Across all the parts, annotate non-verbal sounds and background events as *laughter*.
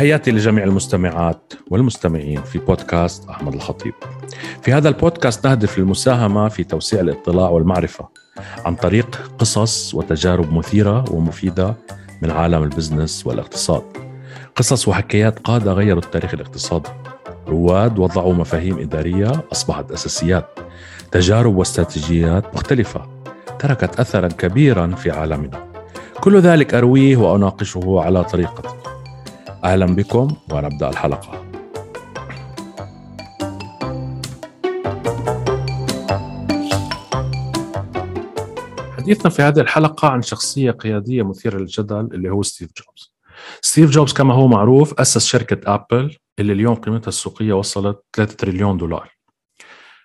تحياتي لجميع المستمعات والمستمعين في بودكاست أحمد الخطيب. في هذا البودكاست نهدف للمساهمة في توسيع الاطلاع والمعرفة عن طريق قصص وتجارب مثيرة ومفيدة من عالم البزنس والاقتصاد. قصص وحكايات قادة غيروا التاريخ الاقتصادي. رواد وضعوا مفاهيم إدارية أصبحت أساسيات. تجارب واستراتيجيات مختلفة تركت أثرا كبيرا في عالمنا. كل ذلك أرويه وأناقشه على طريقتي. أهلا بكم ونبدأ الحلقة. حديثنا في هذه الحلقة عن شخصية قيادية مثيرة للجدل اللي هو ستيف جوبز. ستيف جوبز كما هو معروف أسس شركة أبل اللي اليوم قيمتها السوقية وصلت 3 تريليون دولار.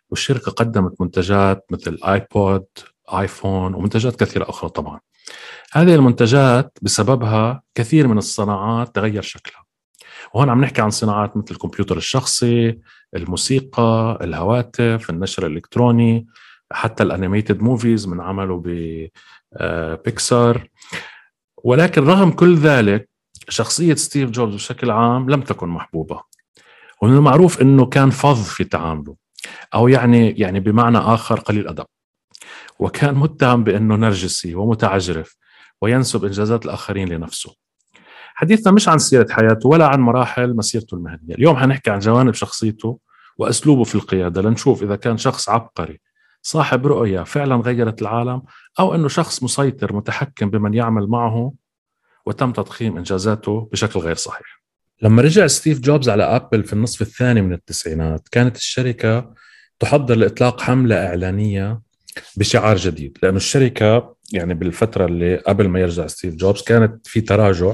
والشركة قدمت منتجات مثل آيبود آيفون ومنتجات كثيرة أخرى طبعا. هذه المنتجات بسببها كثير من الصناعات تغير شكلها. وهون عم نحكي عن صناعات مثل الكمبيوتر الشخصي الموسيقى الهواتف النشر الإلكتروني حتى ال animated movies من عمله بيكسار آه، ولكن رغم كل ذلك شخصية ستيف جوبز بشكل عام لم تكن محبوبة. ومن المعروف إنه كان فظ في تعامله أو يعني يعني بمعنى آخر قليل أدب. وكان متهم بأنه نرجسي ومتعجرف وينسب إنجازات الآخرين لنفسه. حديثنا مش عن سيرة حياته ولا عن مراحل مسيرته المهنية. اليوم حنحكي عن جوانب شخصيته وأسلوبه في القيادة. لنشوف إذا كان شخص عبقري صاحب رؤية فعلا غيرت العالم أو إنه شخص مسيطر متحكم بمن يعمل معه وتم تضخيم إنجازاته بشكل غير صحيح. لما رجع ستيف جوبز على أبل في النصف الثاني من التسعينات كانت الشركة تحضر لإطلاق حملة إعلانية بشعار جديد لأنه الشركة يعني بالفترة اللي قبل ما يرجع ستيف جوبز كانت في تراجع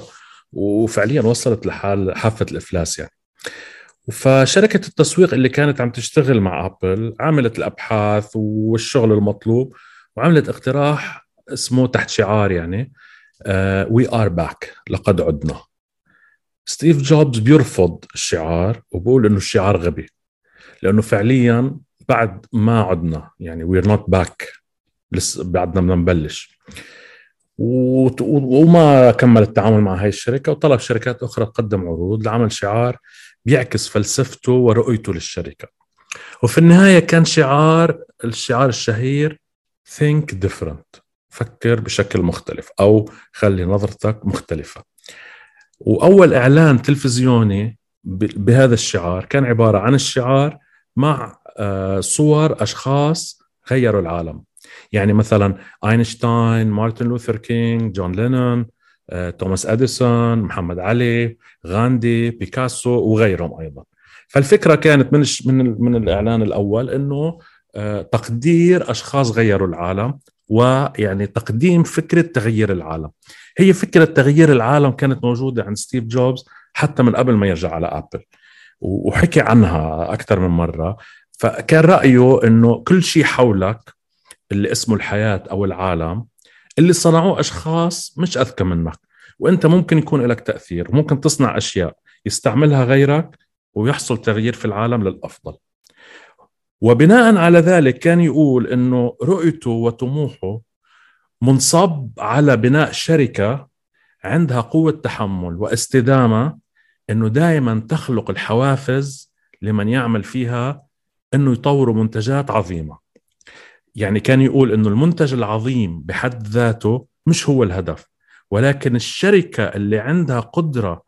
وفعليا وصلت لحال حافة الإفلاس يعني. فشركة التسويق اللي كانت عم تشتغل مع أبل عملت الأبحاث والشغل المطلوب وعملت اقتراح اسمه تحت شعار يعني we are back لقد عدنا. ستيف جوبز بيرفض الشعار وبقول إنه الشعار غبي لأنه فعليا بعد ما عدنا يعني we're not back لسه بعدنا بدنا نبلش. وما كمل التعامل مع هاي الشركة وطلب شركات أخرى تقدم عروض لعمل شعار بيعكس فلسفته ورؤيته للشركة. وفي النهاية كان شعار الشعار الشهير think different. فكر بشكل مختلف أو خلي نظرتك مختلفة. وأول إعلان تلفزيوني بهذا الشعار كان عبارة عن الشعار مع صور أشخاص غيروا العالم. يعني مثلا آينشتاين مارتن لوثر كينج جون لينون توماس أديسون محمد علي غاندي بيكاسو وغيرهم أيضا. فالفكرة كانت من من من الإعلان الأول إنه آه، تقدير أشخاص غيروا العالم ويعني تقديم فكرة تغيير العالم. هي فكرة تغيير العالم كانت موجودة عند ستيف جوبز حتى من قبل ما يرجع على آبل. وحكي عنها أكثر من مرة. فكان رأيه إنه كل شيء حولك اللي اسمه الحياة أو العالم اللي صنعوه أشخاص مش أذكى منك. وأنت ممكن يكون لك تأثير ممكن تصنع أشياء يستعملها غيرك ويحصل تغيير في العالم للأفضل. وبناء على ذلك كان يقول إنه رؤيته وطموحه منصب على بناء شركة عندها قوة تحمل واستدامة إنه دائما تخلق الحوافز لمن يعمل فيها إنه يطوروا منتجات عظيمة يعني كان يقول إنه المنتج العظيم بحد ذاته مش هو الهدف ولكن الشركة اللي عندها قدرة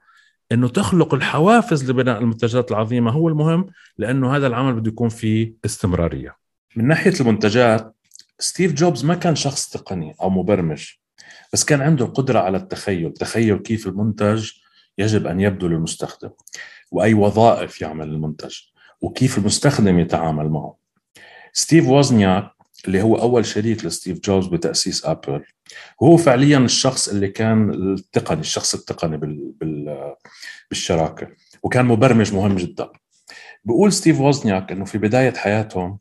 إنه تخلق الحوافز لبناء المنتجات العظيمة هو المهم لأنه هذا العمل بده يكون فيه استمرارية. من ناحية المنتجات ستيف جوبز ما كان شخص تقني أو مبرمج بس كان عنده القدره على التخيل، تخيل كيف المنتج يجب أن يبدو للمستخدم وأي وظائف يعمل المنتج وكيف المستخدم يتعامل معه. ستيف ووزنياك اللي هو أول شريك لستيف جوبز بتأسيس آبل وهو فعليا الشخص اللي كان التقني الشخص التقني بال بال بالشراكة وكان مبرمج مهم جدا بقول ستيف ووزنياك إنه في بداية حياتهم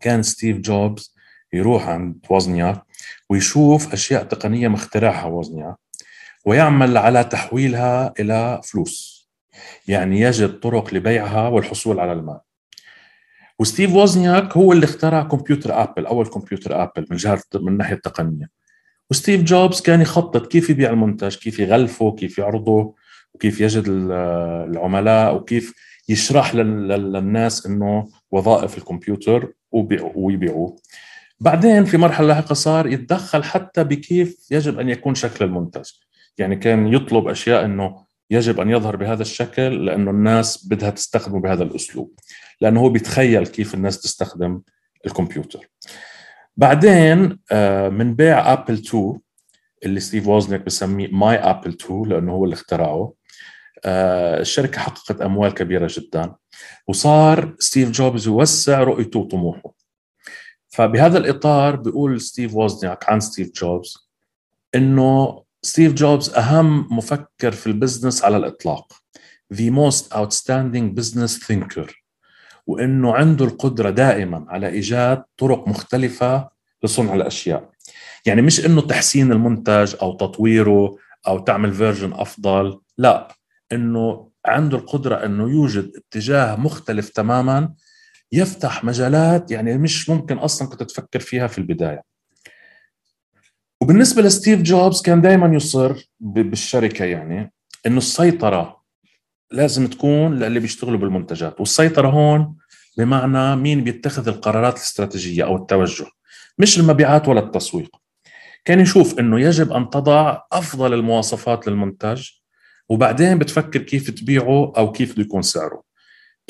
كان ستيف جوبز يروح عند ووزنياك ويشوف أشياء تقنية مخترعها ووزنياك ويعمل على تحويلها إلى فلوس يعني يجد طرق لبيعها والحصول على المال. وستيف ووزنياك هو اللي اخترع كمبيوتر آبل أول كمبيوتر آبل من جهة من الناحية التقنية. وستيف جوبز كان يخطط كيف يبيع المنتج كيف يغلفه كيف يعرضه وكيف يجد العملاء وكيف يشرح للناس إنه وظائف الكمبيوتر ويبيعوه. بعدين في مرحلة لاحقه صار يتدخل حتى بكيف يجب أن يكون شكل المنتج. يعني كان يطلب أشياء إنه يجب أن يظهر بهذا الشكل لأنه الناس بدها تستخدمه بهذا الأسلوب لأنه هو بيتخيل كيف الناس تستخدم الكمبيوتر. بعدين آه، من بيع ابل 2 اللي ستيف ووزنيك بسميه my Apple 2 لأنه هو اللي اخترعه آه، الشركة حققت أموال كبيرة جدا وصار ستيف جوبز يوسع رؤيته وطموحه. فبهذا الإطار بيقول ستيف ووزنياك عن ستيف جوبز إنه ستيف جوبز أهم مفكر في ال business على الإطلاق. The most outstanding business thinker. وإنه عنده القدرة دائما على إيجاد طرق مختلفة لصنع الأشياء. يعني مش إنه تحسين المنتج أو تطويره أو تعمل version أفضل. لا إنه عنده القدرة إنه يوجد اتجاه مختلف تماما يفتح مجالات يعني مش ممكن أصلا كنت تفكر فيها في البداية. وبالنسبة لستيف جوبز كان دائما يصر بالشركة يعني إنه السيطرة لازم تكون للي بيشتغلوا بالمنتجات والسيطرة هون بمعنى مين بيتخذ القرارات الاستراتيجية أو التوجه مش المبيعات ولا التسويق. كان يشوف إنه يجب أن تضع أفضل المواصفات للمنتج وبعدين بتفكر كيف تبيعه أو كيف بده يكون سعره.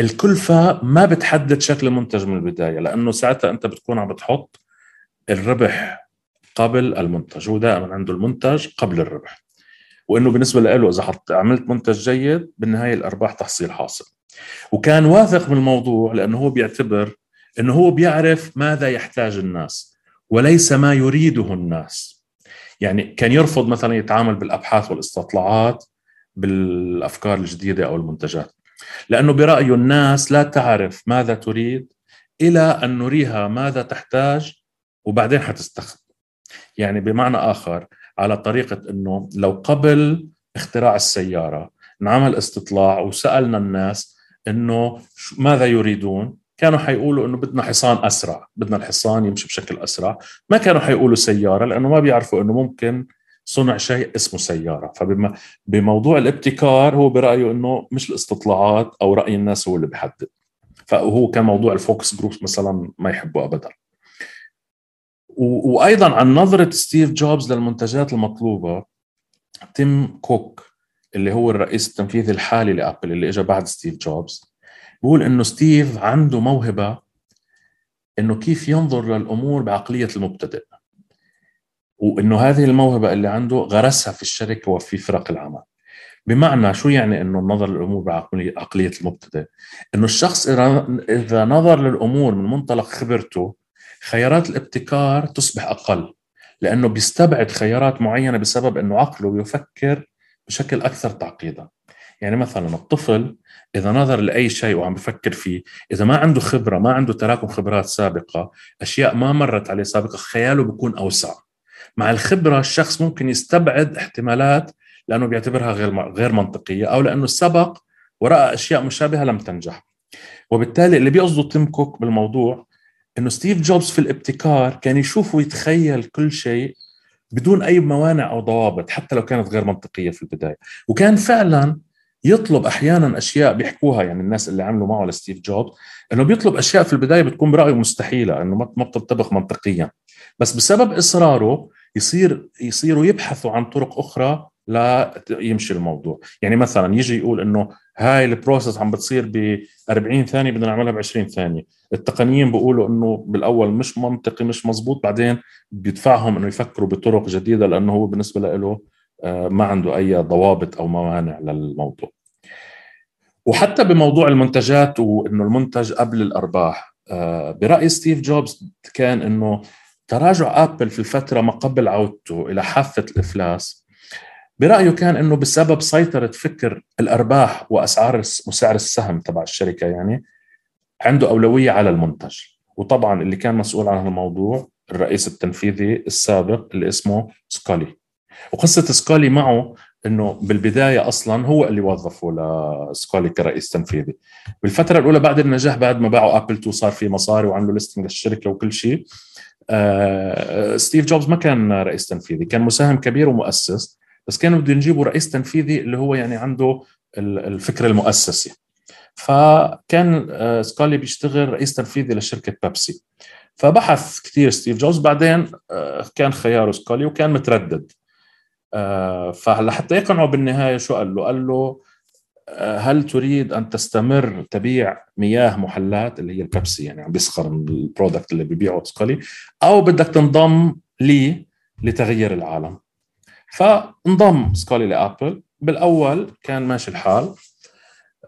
الكلفه ما بتحدد شكل المنتج من البداية لأنه ساعتها أنت بتكون عم بتحط الربح قبل المنتج هو دائما عنده المنتج قبل الربح. وإنه بالنسبة له إذا حط عملت منتج جيد بالنهاية الأرباح تحصيل حاصل. وكان واثق من الموضوع لأنه هو بيعتبر إنه هو بيعرف ماذا يحتاج الناس وليس ما يريده الناس. يعني كان يرفض مثلا يتعامل بالأبحاث والإستطلاعات بالأفكار الجديدة أو المنتجات. لأنه برأيه الناس لا تعرف ماذا تريد إلى أن نريها ماذا تحتاج وبعدين حتستخدم. يعني بمعنى آخر على طريقة إنه لو قبل اختراع السيارة نعمل استطلاع وسألنا الناس إنه ماذا يريدون؟ كانوا حيقولوا إنه بدنا حصان أسرع بدنا الحصان يمشي بشكل أسرع. ما كانوا حيقولوا سيارة لأنه ما بيعرفوا إنه ممكن صنع شيء اسمه سيارة. فبموضوع الابتكار هو برأيه إنه مش الاستطلاعات أو رأي الناس هو اللي بيحدد. فهو كان موضوع ال focus group مثلا ما يحبه ابدا. وأيضا عن نظرة ستيف جوبز للمنتجات المطلوبة تيم كوك اللي هو الرئيس التنفيذي الحالي لأبل اللي اجى بعد ستيف جوبز بقول إنه ستيف عنده موهبة إنه كيف ينظر للأمور بعقلية المبتدئ وإنه هذه الموهبة اللي عنده غرسها في الشركة وفي فرق العمل. بمعنى شو يعني إنه النظر للأمور بعقليه المبتدئ؟ إنه الشخص إذا نظر للأمور من منطلق خبرته خيارات الابتكار تصبح أقل لأنه بيستبعد خيارات معينة بسبب إنه عقله يفكر بشكل أكثر تعقيدا. يعني مثلا الطفل إذا نظر لأي شيء وعم بفكر فيه إذا ما عنده خبرة ما عنده تراكم خبرات سابقة أشياء ما مرت عليه سابقا خياله بيكون أوسع. مع الخبرة الشخص ممكن يستبعد احتمالات لأنه بيعتبرها غير غير منطقية أو لأنه سبق وراى أشياء مشابهة لم تنجح. وبالتالي اللي بيقصده تيم كوك بالموضوع إنه ستيف جوبز في الابتكار كان يشوف ويتخيل كل شيء بدون أي موانع أو ضوابط حتى لو كانت غير منطقية في البداية. وكان فعلا يطلب أحيانا أشياء بيحكوها يعني الناس اللي عملوا معه لستيف جوبز إنه بيطلب أشياء في البداية بتكون برأيه مستحيلة إنه ما بتنطبق منطقيا. بس بسبب إصراره يصير يصيروا يبحثوا عن طرق أخرى لا يمشي الموضوع. يعني مثلا يجي يقول إنه هاي ال process عم بتصير ب 40 ثانية بدنا نعملها ب 20 ثانية. التقنيين بيقولوا إنه بالأول مش منطقي مش مزبوط. بعدين بيدفعهم إنه يفكروا بطرق جديدة لأنه هو بالنسبة له آه، ما عنده أي ضوابط أو موانع للموضوع. وحتى بموضوع المنتجات وإنه المنتج قبل الأرباح آه، برأي ستيف جوبز كان إنه تراجع آبل في الفترة ما قبل عودته إلى حافة الإفلاس برأيه كان إنه بسبب سيطرة فكر الأرباح وأسعار وسعر السهم تبع الشركة يعني عنده أولوية على المنتج. وطبعا اللي كان مسؤول عن الموضوع الرئيس التنفيذي السابق اللي اسمه سكالي وقصة سكالي معه إنه بالبداية أصلا هو اللي وظفه لسكالي كرئيس تنفيذي. بالفترة الأولى بعد النجاح بعد ما باعوا ابل 2 صار في مصاري وعملوا listing للشركة وكل شيء آه ستيف جوبز ما كان رئيس تنفيذي كان مساهم كبير ومؤسس. بس كانوا بده يجيبوا رئيس تنفيذي اللي هو يعني عنده الفكر المؤسسي. فكان آه، سكالي بيشتغل رئيس تنفيذي لشركة بيبسي. فبحث كثير ستيف جوبز. بعدين آه، كان خياره سكالي وكان متردد. آه، فلحتى يقنعوا بالنهاية شو قال له؟ قال له هل تريد أن تستمر تبيع مياه محلاة اللي هي البيبسي؟ يعني عم بيسخر من ال product اللي بيبيعه سكالي. أو بدك تنضم لي لتغيير العالم. فانضم سكالي لأبل. بالأول كان ماشي الحال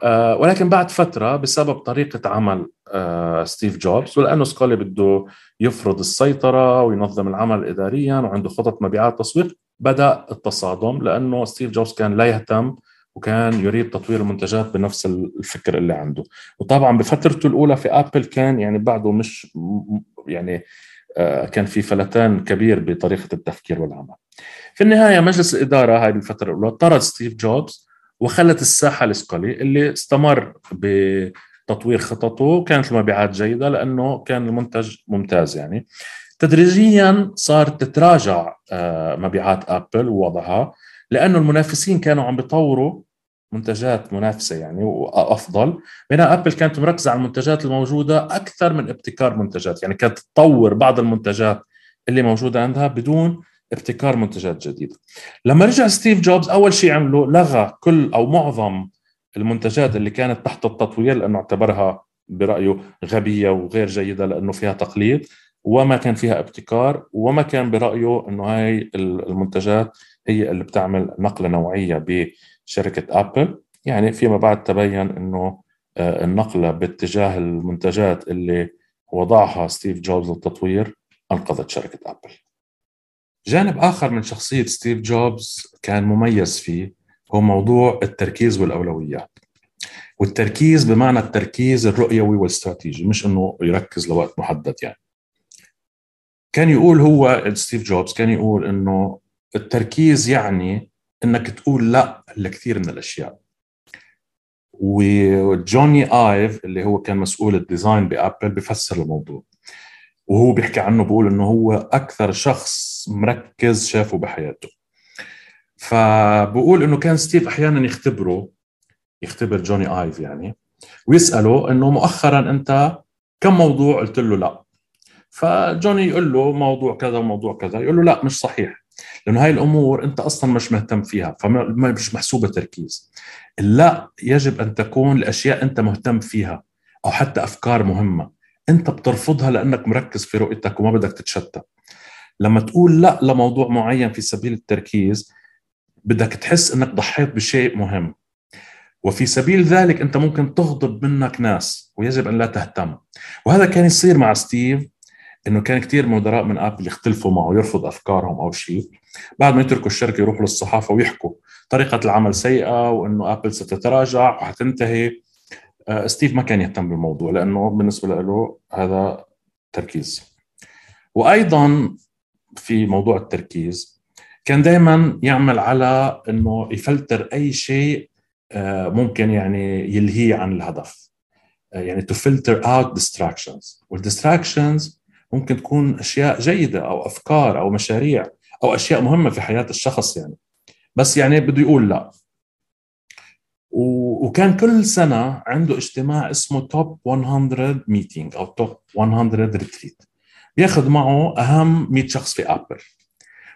آه، ولكن بعد فترة بسبب طريقة عمل آه، ستيف جوبز ولأنه سكالي بده يفرض السيطرة وينظم العمل اداريا وعنده خطط مبيعات تسويق بدأ التصادم لأنه ستيف جوبز كان لا يهتم وكان يريد تطوير المنتجات بنفس الفكر اللي عنده. وطبعا بفترته الأولى في أبل كان يعني بعده مش يعني آه، كان في فلتان كبير بطريقة التفكير والعمل. في النهاية مجلس الإدارة هذه الفترة الأولى طرد ستيف جوبز وخلت الساحة لسكالي اللي استمر بتطوير خططه كانت المبيعات جيدة لأنه كان المنتج ممتاز يعني. تدريجيا صارت تتراجع آه، مبيعات آبل ووضعها لأنه المنافسين كانوا عم بيطوروا منتجات منافسة يعني وأفضل بينما آبل كانت مركزة على المنتجات الموجودة أكثر من ابتكار منتجات. يعني كانت تطور بعض المنتجات اللي موجودة عندها بدون ابتكار منتجات جديدة. لما رجع ستيف جوبز أول شيء عمله لغى كل أو معظم المنتجات اللي كانت تحت التطوير لأنه اعتبرها برأيه غبية وغير جيدة لأنه فيها تقليد وما كان فيها ابتكار وما كان برأيه إنه هاي المنتجات هي اللي بتعمل نقلة نوعية بشركة أبل. يعني فيما بعد تبين إنه آه، النقلة باتجاه المنتجات اللي وضعها ستيف جوبز للتطوير أنقذت شركة أبل. جانب آخر من شخصية ستيف جوبز كان مميز فيه هو موضوع التركيز والأولويات. والتركيز بمعنى التركيز الرؤيوي والاستراتيجي مش إنه يركز لوقت محدد يعني. كان يقول هو ستيف جوبز كان يقول إنه التركيز يعني إنك تقول لأ لكثير من الأشياء. وجوني آيف اللي هو كان مسؤول ال design بأبل بفسر الموضوع. وهو بيحكي عنه بقول إنه هو أكثر شخص مركز شافه بحياته. فبقول إنه كان ستيف أحيانا يختبره يختبر جوني آيف يعني ويسأله إنه مؤخرا أنت كم موضوع؟ قلت له لا. فجوني يقول له موضوع كذا وموضوع كذا يقول له لا مش صحيح لأنه هاي الأمور أنت أصلا مش مهتم فيها فمش محسوبة تركيز. لا يجب أن تكون لأشياء أنت مهتم فيها أو حتى أفكار مهمة. انت بترفضها لانك مركز في رؤيتك وما بدك تتشتت. لما تقول لا لموضوع معين في سبيل التركيز بدك تحس انك ضحيت بشيء مهم. وفي سبيل ذلك انت ممكن تغضب منك ناس ويجب أن لا تهتم. وهذا كان يصير مع ستيف إنه كان كثير مدراء من آبل يختلفوا معه يرفض أفكارهم أو شيء. بعد ما يتركوا الشركة يروحوا للصحافة ويحكوا طريقة العمل سيئة وإنه آبل ستتراجع وحتنتهي ستيف ما كان يهتم بالموضوع لأنه بالنسبة له هذا تركيز. وأيضا في موضوع التركيز كان دائما يعمل على إنه يفلتر أي شيء آه، ممكن يعني يلهيه عن الهدف. آه، يعني to filter out distractions. وال distractions ممكن تكون أشياء جيدة أو أفكار أو مشاريع أو أشياء مهمة في حياة الشخص يعني. بس يعني بده يقول لا. وكان كل سنة عنده اجتماع اسمه top 100 meeting أو top 100 retreat. بياخذ معه أهم 100 شخص في ابل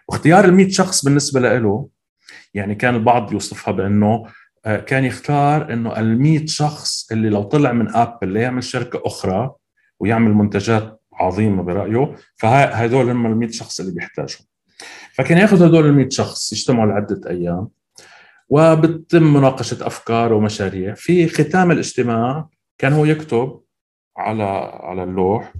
واختيار ال 100 شخص بالنسبة له يعني كان البعض يوصفها بأنه آه، كان يختار إنه ال 100 شخص اللي لو طلع من ابل ليعمل شركة أخرى ويعمل منتجات عظيمة برأيه فهدول هم ال 100 شخص اللي بيحتاجهم. فكان ياخذ هدول ال 100 شخص يجتمعوا لعدة أيام. وبتم مناقشة أفكار ومشاريع. في ختام الاجتماع كان هو يكتب على على اللوح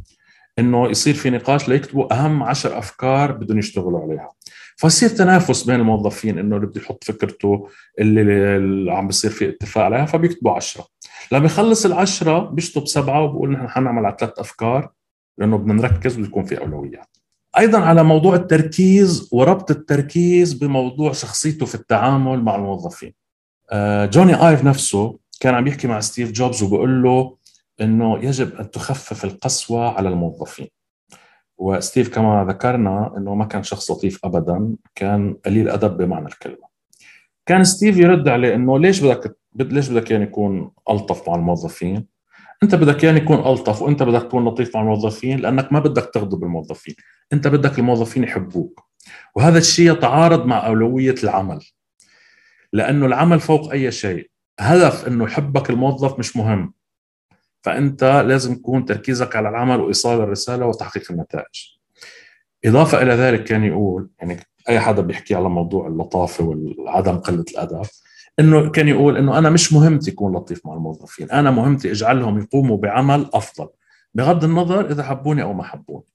إنه يصير في نقاش ليكتبوا أهم عشر أفكار بدهم يشتغلوا عليها. فصير تنافس بين الموظفين إنه اللي بده يحط فكرته اللي, اللي عم بيصير في اتفاق عليها فبيكتبوا عشرة. لما يخلص العشرة بيشطب سبعة وبقول نحن حنعمل على ثلاث أفكار لأنه بدنا نركز ويكون في أولويات. أيضا على موضوع التركيز وربط التركيز بموضوع شخصيته في التعامل مع الموظفين. آه، جوني آيف نفسه كان عم يحكي مع ستيف جوبز وبقول له إنه يجب أن تخفف القسوة على الموظفين. وستيف كما ذكرنا إنه ما كان شخص لطيف ابدا كان قليل أدب بمعنى الكلمة. كان ستيف يرد عليه إنه ليش بدك ليش بدك يعني يكون ألطف مع الموظفين؟ انت بدك يعني يكون ألطف وانت بدك تكون لطيف مع الموظفين لأنك ما بدك تغضب الموظفين. انت بدك الموظفين يحبوك. وهذا الشيء يتعارض مع أولوية العمل. لأنه العمل فوق أي شيء. هدف إنه يحبك الموظف مش مهم. فأنت لازم يكون تركيزك على العمل وإيصال الرسالة وتحقيق النتائج. إضافة إلى ذلك كان يقول يعني أي حدا بيحكي على موضوع اللطافة وعدم قلة الأدب إنه كان يقول إنه أنا مش مهمتي اكون لطيف مع الموظفين أنا مهمتي إجعلهم يقوموا بعمل أفضل بغض النظر إذا حبوني أو ما حبوني.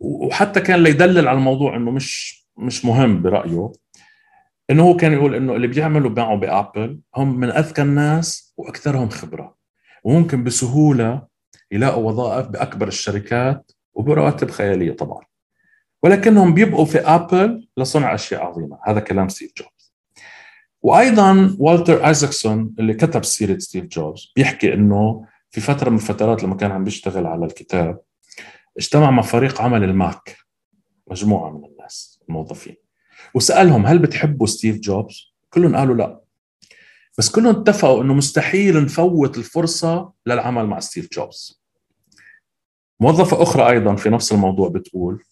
وحتى كان ليدلل على الموضوع إنه مش مش مهم برأيه إنه هو كان يقول إنه اللي بيعملوا معه بأبل هم من أذكى الناس وأكثرهم خبرة وممكن بسهولة يلاقوا وظائف بأكبر الشركات وبرواتب خيالية طبعا. ولكنهم بيبقوا في أبل لصنع أشياء عظيمة. هذا كلام ستيف جوبز. وأيضا والتر آيزاكسون اللي كتب سيرة ستيف جوبز بيحكي إنه في فترة من الفترات لما كان عم بيشتغل على الكتاب اجتمع مع فريق عمل الماك مجموعة من الناس الموظفين وسألهم هل بتحبوا ستيف جوبز؟ كلهم قالوا لا. بس كلهم اتفقوا إنه مستحيل نفوت الفرصة للعمل مع ستيف جوبز. موظفة أخرى أيضا في نفس الموضوع بتقول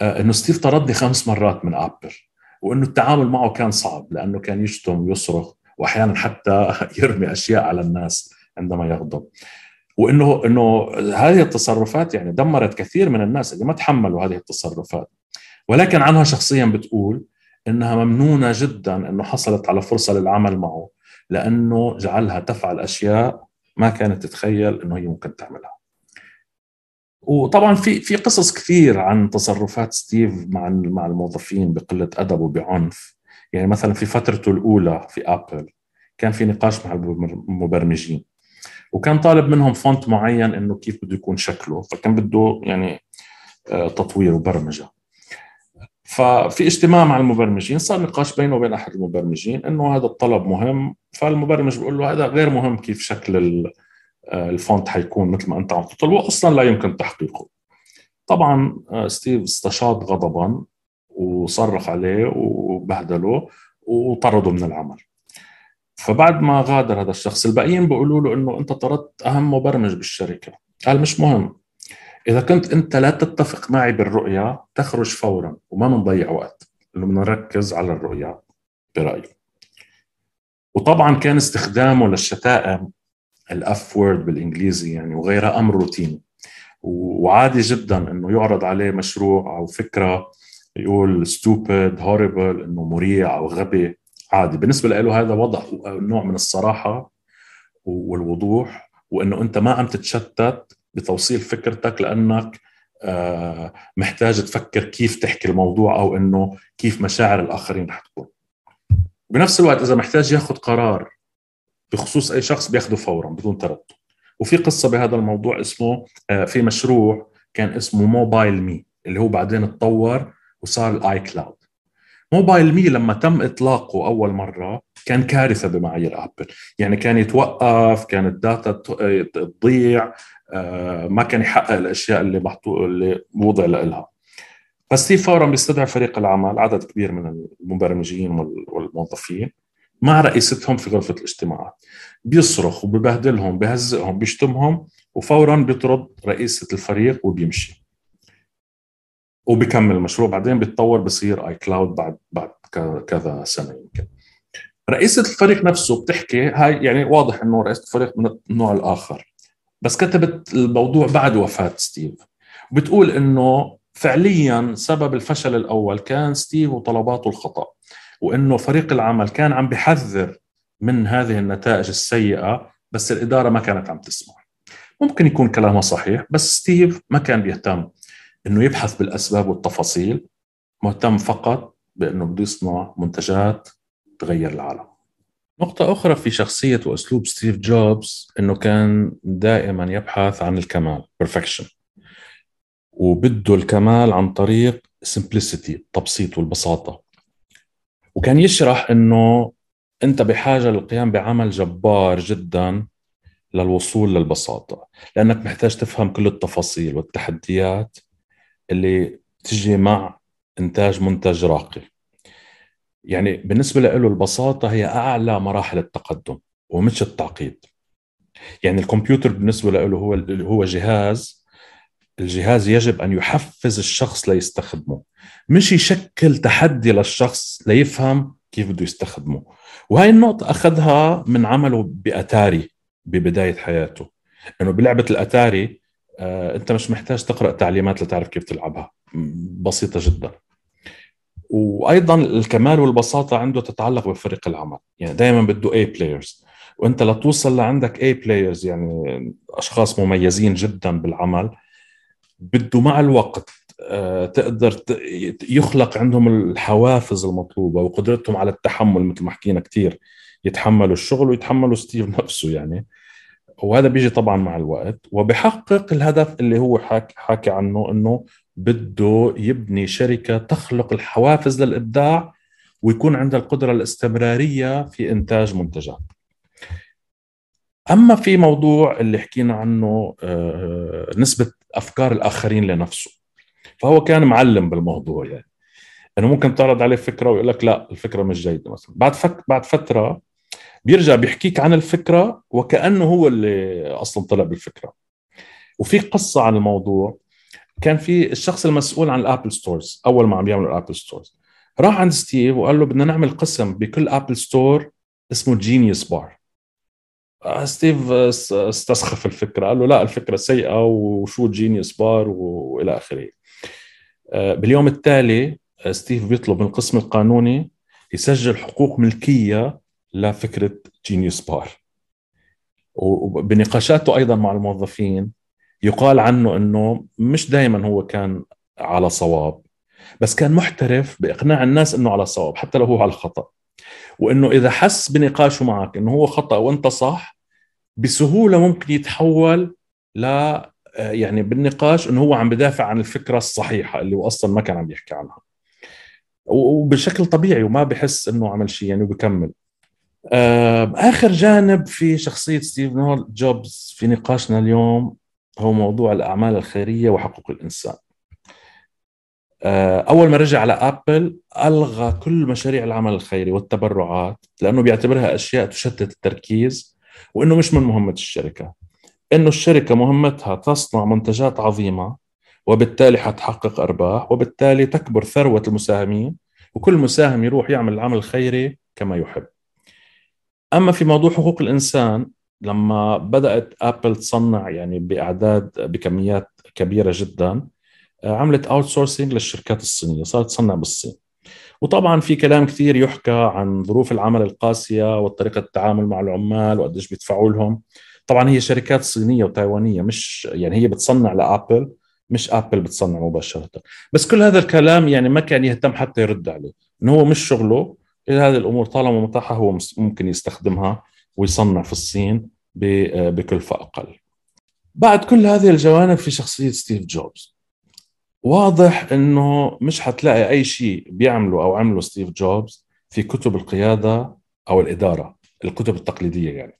آه، إنه ستيف طردني خمس مرات من آبل. وإنه التعامل معه كان صعب لأنه كان يشتم ويصرخ واحيانا حتى *laughs* يرمي أشياء على الناس عندما يغضب وإنه إنه هذه التصرفات يعني دمرت كثير من الناس اللي ما تحملوا هذه التصرفات ولكن عنها شخصيا بتقول إنها ممنونة جدا إنه حصلت على فرصة للعمل معه لأنه جعلها تفعل أشياء ما كانت تتخيل إنه هي ممكن تعملها. وطبعا في في قصص كثير عن تصرفات ستيف مع مع الموظفين بقلة أدب وبعنف. يعني مثلا في فترته الأولى في أبل كان في نقاش مع المبرمجين وكان طالب منهم font معين إنه كيف بده يكون شكله فكان بده يعني آه، تطوير وبرمجة. ففي اجتماع مع المبرمجين صار نقاش بينه وبين أحد المبرمجين إنه هذا الطلب مهم فالمبرمج بيقول له هذا غير مهم كيف شكل آه، ال font حيكون مثل ما أنت عم تطلب واصلا لا يمكن تحقيقه. طبعا آه، ستيف استشاط غضبا وصرخ عليه وبهدله وطرده من العمل. فبعد ما غادر هذا الشخص الباقيين بيقولوا له إنه أنت طردت أهم مبرمج بالشركة. قال مش مهم. إذا كنت أنت لا تتفق معي بالرؤية تخرج فورا وما بنضيع وقت. إنه بدنا نركز على الرؤية برايه وطبعا كان استخدامه للشتائم الأف وورد بالإنجليزي يعني وغيرها أمر روتيني. وعادي جدا إنه يعرض عليه مشروع أو فكرة يقول stupid horrible إنه مريع أو غبي. عادي. بالنسبة له هذا وضع نوع من الصراحة والوضوح وإنه أنت ما عم تتشتت بتوصيل فكرتك لأنك آه، محتاج تفكر كيف تحكي الموضوع أو إنه كيف مشاعر الآخرين رح تكون. بنفس الوقت إذا محتاج ياخذ قرار بخصوص أي شخص بياخذه فورا بدون تردد. وفي قصة بهذا الموضوع اسمه آه، في مشروع كان اسمه موبايل مي اللي هو بعدين تطور وصار الاي كلاود موبايل مي لما تم إطلاقه أول مرة كان كارثة بمعايير ابل يعني كان يتوقف كانت ال data تضيع آه، ما كان يحقق الأشياء اللي محطوط اللي وضع لها. ستيف فورا بيستدعي فريق العمل عدد كبير من المبرمجين والموظفين. مع رئيستهم في غرفة الاجتماعات. بيصرخ وببهدلهم بهزقهم بيشتمهم وفورا بيطرد رئيسة الفريق وبيمشي. وبكمل المشروع. بعدين بيتطور بصير اي كلاود بعد بعد كذا سنة يمكن. رئيسة الفريق نفسه بتحكي هاي يعني واضح إنه رئيسة الفريق من النوع الآخر. بس كتبت الموضوع بعد وفاة ستيف. وبتقول إنه فعليا سبب الفشل الأول كان ستيف وطلباته الخطأ. وإنه فريق العمل كان عم بحذر من هذه النتائج السيئة بس الإدارة ما كانت عم تسمع. ممكن يكون كلامها صحيح بس ستيف ما كان بيهتم إنه يبحث بالأسباب والتفاصيل مهتم فقط بإنه بده يصنع منتجات تغير العالم. نقطة أخرى في شخصية وأسلوب ستيف جوبز إنه كان دائما يبحث عن الكمال perfection. وبده الكمال عن طريق simplicity التبسيط والبساطة. وكان يشرح إنه أنت بحاجة للقيام بعمل جبار جدا للوصول للبساطة لأنك محتاج تفهم كل التفاصيل والتحديات اللي تجي مع إنتاج منتج راقي. يعني بالنسبة له البساطة هي أعلى مراحل التقدم ومش التعقيد. يعني الكمبيوتر بالنسبة له هو هو جهاز الجهاز يجب أن يحفز الشخص ليستخدمه. مش يشكل تحدي للشخص ليفهم كيف بده يستخدمه. وهي النقطة أخذها من عمله بأتاري ببداية حياته. إنه بلعبة الأتاري آه، أنت مش محتاج تقرأ تعليمات لتعرف كيف تلعبها. بسيطة جدا. وأيضا الكمال والبساطة عنده تتعلق بفريق العمل. يعني دائما بده A players وأنت لتوصل لعندك A players يعني أشخاص مميزين جدا بالعمل بده مع الوقت آه، تقدر يخلق عندهم الحوافز المطلوبة وقدرتهم على التحمل مثل ما حكينا كثير يتحملوا الشغل ويتحملوا ستيف *laughs* نفسه يعني وهذا بيجي طبعا مع الوقت وبحقق الهدف اللي هو حاكي, حاكي عنه إنه بده يبني شركة تخلق الحوافز للإبداع ويكون عندها القدرة الاستمرارية في إنتاج منتجات. أما في موضوع اللي حكينا عنه آه، نسبة أفكار الآخرين لنفسه. فهو كان معلم بالموضوع يعني. إنه ممكن تعرض عليه فكرة ويقول لك لا الفكرة مش جيدة مثلا. بعد فك بعد فترة بيرجع بيحكيك عن الفكرة وكأنه هو اللي أصلا طلع بالفكرة. وفي قصة عن الموضوع. كان في الشخص المسؤول عن ال Apple Stores أول ما عم يعملوا ال Apple Stores. راح عند ستيف وقال له بدنا نعمل قسم بكل Apple Store اسمه Genius Bar ستيف استسخف الفكرة. قال له لا الفكرة سيئة وشو Genius Bar وإلى آخره. آه، باليوم التالي آه، ستيف بيطلب من القسم القانوني يسجل حقوق ملكية لفكرة Genius Bar وبنقاشاته أيضا مع الموظفين يقال عنه إنه مش دائما هو كان على صواب بس كان محترف بإقناع الناس إنه على صواب حتى لو هو على الخطا وإنه إذا حس بنقاشه معك إنه هو خطأ وأنت صح بسهولة ممكن يتحول ل يعني بالنقاش إنه هو عم بدافع عن الفكرة الصحيحة اللي هو أصلا ما كان عم يحكي عنها. وبشكل طبيعي وما بحس إنه عمل شيء يعني وبكمل آخر جانب في شخصية ستيف جوبز في نقاشنا اليوم هو موضوع الأعمال الخيرية وحقوق الإنسان. آه، أول ما رجع على أبل ألغى كل مشاريع العمل الخيري والتبرعات لأنه بيعتبرها أشياء تشتت التركيز. وإنه مش من مهمة الشركة. إنه الشركة مهمتها تصنع منتجات عظيمة وبالتالي حتحقق أرباح وبالتالي تكبر ثروة المساهمين وكل مساهم يروح يعمل العمل الخيري كما يحب. أما في موضوع حقوق الإنسان لما بدأت ابل تصنع يعني بأعداد بكميات كبيرة جدا عملت outsourcing للشركات الصينية صارت تصنع بالصين. وطبعا في كلام كثير يحكى عن ظروف العمل القاسية وطريقه التعامل مع العمال وقديش بيدفعوا لهم. طبعا هي شركات صينية وتايوانية مش يعني هي بتصنع لآبل مش آبل بتصنع مباشرة. بس كل هذا الكلام يعني ما كان يهتم حتى يرد عليه إنه هو مش شغله هذه الأمور طالما متاحة هو ممكن يستخدمها ويصنع في الصين بكلفة أقل. بعد كل هذه الجوانب في شخصية ستيف جوبز. واضح إنه مش حتلاقي أي شيء بيعمله أو عمله ستيف جوبز في كتب القيادة أو الإدارة الكتب التقليدية يعني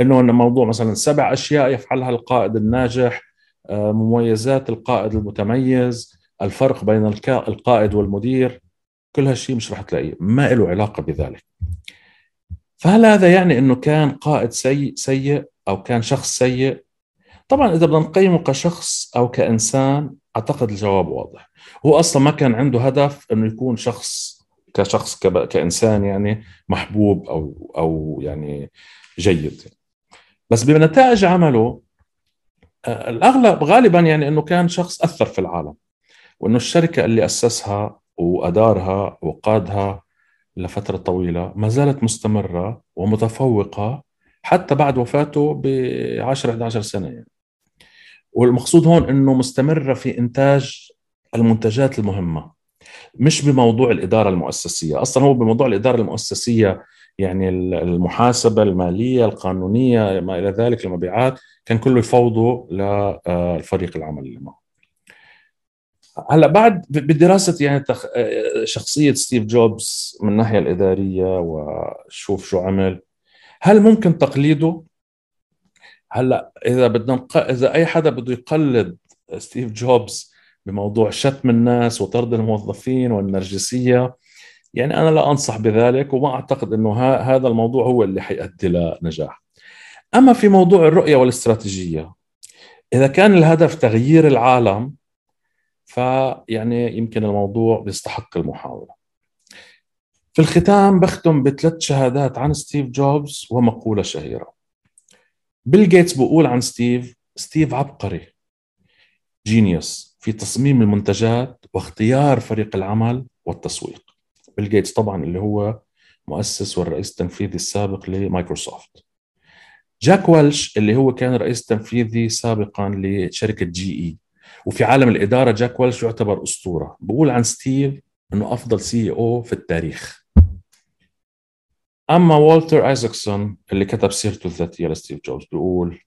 إنه موضوع مثلا سبع أشياء يفعلها القائد الناجح آه، مميزات القائد المتميز الفرق بين القائد والمدير كل هالشيء مش رح تلاقيه ما له علاقة بذلك فهل هذا يعني إنه كان قائد سيء سيء أو كان شخص سيء؟ طبعا إذا بدنا نقيمه كشخص أو كإنسان أعتقد الجواب واضح هو أصلا ما كان عنده هدف إنه يكون شخص كشخص كإنسان يعني محبوب أو أو يعني جيد بس بنتائج عمله آه، الأغلب غالبا يعني إنه كان شخص أثر في العالم وإنه الشركة اللي أسسها وأدارها وقادها لفترة طويلة ما زالت مستمرة ومتفوقة حتى بعد وفاته ب 10 11 سنة يعني. والمقصود هون إنه مستمرة في إنتاج المنتجات المهمة مش بموضوع الإدارة المؤسسية أصلا هو بموضوع الإدارة المؤسسية يعني المحاسبة المالية القانونية ما إلى ذلك المبيعات كان كله يفوضه لفريق العمل اللي معه هلأ بعد بدراسة يعني تخ... شخصية ستيف جوبز من الناحية الإدارية وشوف شو عمل هل ممكن تقليده؟ هلأ إذا بدنا نق... إذا أي حدا بده يقلد ستيف جوبز بموضوع شتم الناس وطرد الموظفين والنرجسية يعني أنا لا أنصح بذلك وما أعتقد إنه هذا الموضوع هو اللي حيؤدي لنجاح. أما في موضوع الرؤية والاستراتيجية إذا كان الهدف تغيير العالم فيعني يمكن الموضوع بيستحق المحاولة. في الختام بختم بثلاث شهادات عن ستيف جوبز ومقولة شهيرة. بيل جيتس بيقول عن ستيف ستيف عبقري genius في تصميم المنتجات واختيار فريق العمل والتسويق. بيل جيتس طبعا اللي هو مؤسس والرئيس التنفيذي السابق لمايكروسوفت. جاك ويلش اللي هو كان رئيس تنفيذي سابقا لشركة GE وفي عالم الإدارة جاك ويلش يعتبر أسطورة. بقول عن ستيف إنه أفضل CEO في التاريخ. أما والتر آيزاكسون اللي كتب سيرته الذاتية لستيف جوبز بيقول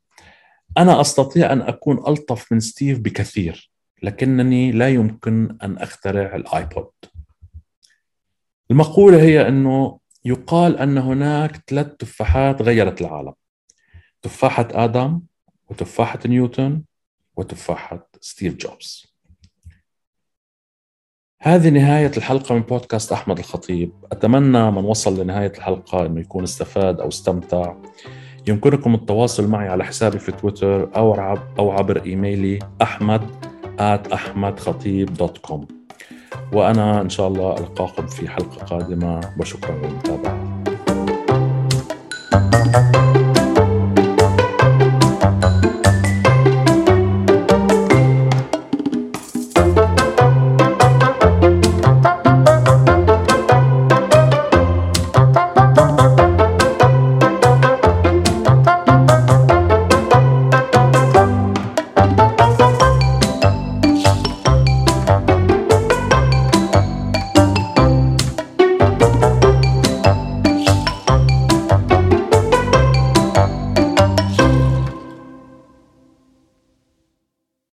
أنا أستطيع أن أكون ألطف من ستيف بكثير لكنني لا يمكن أن أخترع ال iPod. المقولة هي إنه يقال أن هناك ثلاث تفاحات غيرت العالم تفاحة آدم وتفاحة نيوتن وتفاحة ستيف جوبز. هذه نهاية الحلقة من بودكاست أحمد الخطيب. أتمنى من وصل لنهاية الحلقة أنه يكون استفاد أو استمتع. يمكنكم التواصل معي على حسابي في تويتر أو أو عبر إيميلي أحمد at أحمدخطيب.com وأنا إن شاء الله ألقاكم في حلقة قادمة. وشكرا للمتابعة.